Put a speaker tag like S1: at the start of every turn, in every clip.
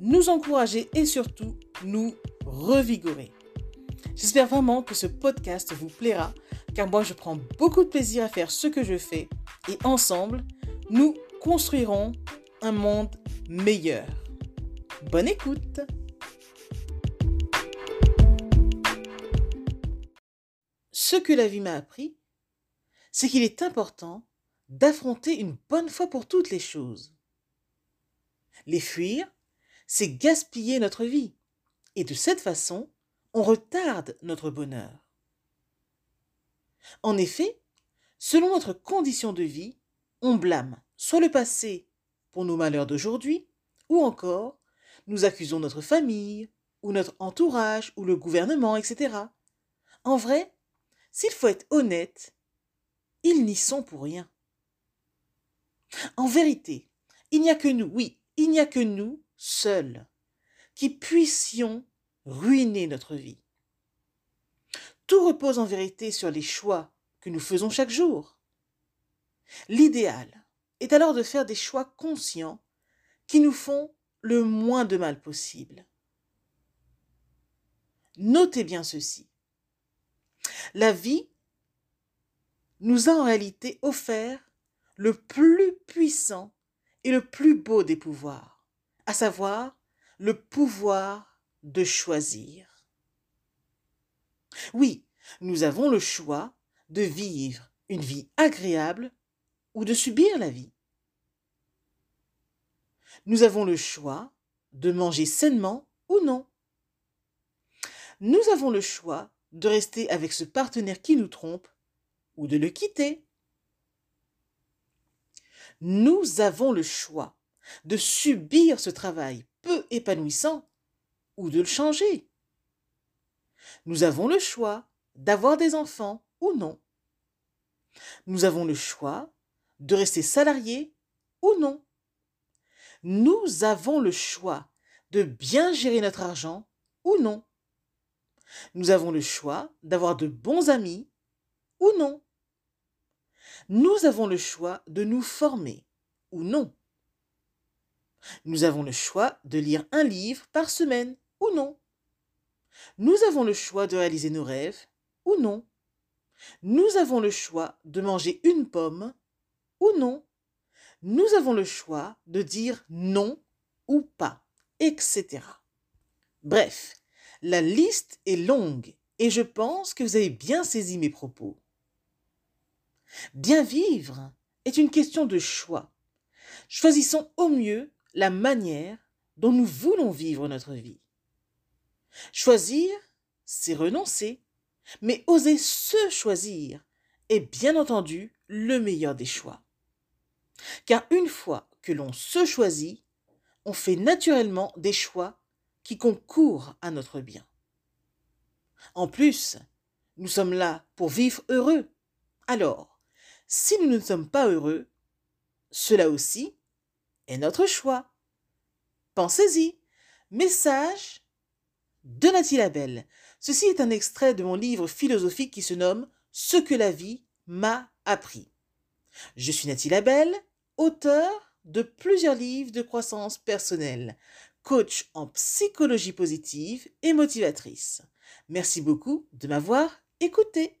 S1: nous encourager et surtout nous revigorer. J'espère vraiment que ce podcast vous plaira car moi je prends beaucoup de plaisir à faire ce que je fais et ensemble, nous construirons un monde meilleur. Bonne écoute Ce que la vie m'a appris, c'est qu'il est important d'affronter une bonne fois pour toutes les choses. Les fuir, c'est gaspiller notre vie. Et de cette façon, on retarde notre bonheur. En effet, selon notre condition de vie, on blâme soit le passé pour nos malheurs d'aujourd'hui, ou encore nous accusons notre famille, ou notre entourage, ou le gouvernement, etc. En vrai, s'il faut être honnête, ils n'y sont pour rien. En vérité, il n'y a que nous, oui, il n'y a que nous, seuls, qui puissions ruiner notre vie. Tout repose en vérité sur les choix que nous faisons chaque jour. L'idéal est alors de faire des choix conscients qui nous font le moins de mal possible. Notez bien ceci. La vie nous a en réalité offert le plus puissant et le plus beau des pouvoirs, à savoir le pouvoir de choisir. Oui, nous avons le choix de vivre une vie agréable ou de subir la vie. Nous avons le choix de manger sainement ou non. Nous avons le choix de rester avec ce partenaire qui nous trompe ou de le quitter. Nous avons le choix de subir ce travail peu épanouissant ou de le changer. Nous avons le choix d'avoir des enfants ou non. Nous avons le choix de rester salariés ou non. Nous avons le choix de bien gérer notre argent ou non. Nous avons le choix d'avoir de bons amis ou non. Nous avons le choix de nous former ou non. Nous avons le choix de lire un livre par semaine ou non. Nous avons le choix de réaliser nos rêves ou non. Nous avons le choix de manger une pomme ou non. Nous avons le choix de dire non ou pas, etc. Bref, la liste est longue et je pense que vous avez bien saisi mes propos. Bien vivre est une question de choix. Choisissons au mieux la manière dont nous voulons vivre notre vie. Choisir, c'est renoncer, mais oser se choisir est bien entendu le meilleur des choix. Car une fois que l'on se choisit, on fait naturellement des choix qui concourent à notre bien. En plus, nous sommes là pour vivre heureux. Alors, si nous ne sommes pas heureux, cela aussi est notre choix. Pensez-y. Message de Nathalie Labelle. Ceci est un extrait de mon livre philosophique qui se nomme Ce que la vie m'a appris. Je suis Nathalie Labelle, auteur de plusieurs livres de croissance personnelle, coach en psychologie positive et motivatrice. Merci beaucoup de m'avoir écouté.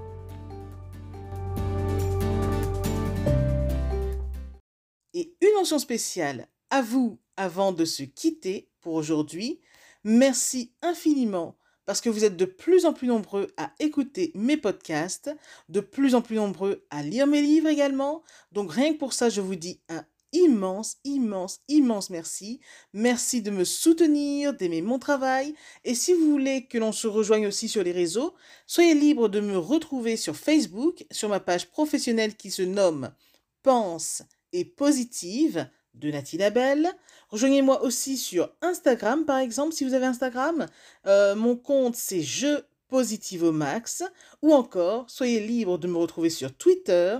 S1: Spéciale à vous avant de se quitter pour aujourd'hui. Merci infiniment parce que vous êtes de plus en plus nombreux à écouter mes podcasts, de plus en plus nombreux à lire mes livres également. Donc rien que pour ça, je vous dis un immense, immense, immense merci. Merci de me soutenir, d'aimer mon travail. Et si vous voulez que l'on se rejoigne aussi sur les réseaux, soyez libre de me retrouver sur Facebook, sur ma page professionnelle qui se nomme Pense et Positive de Nathalie Labelle. Rejoignez-moi aussi sur Instagram, par exemple, si vous avez Instagram. Euh, mon compte, c'est Je Positive au Max. Ou encore, soyez libre de me retrouver sur Twitter.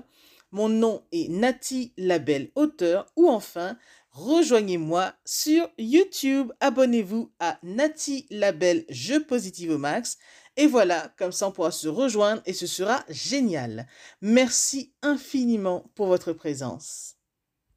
S1: Mon nom est Nati Labelle Auteur. Ou enfin, rejoignez-moi sur YouTube. Abonnez-vous à Nati Labelle Je Positive au Max. Et voilà, comme ça on pourra se rejoindre et ce sera génial. Merci infiniment pour votre présence.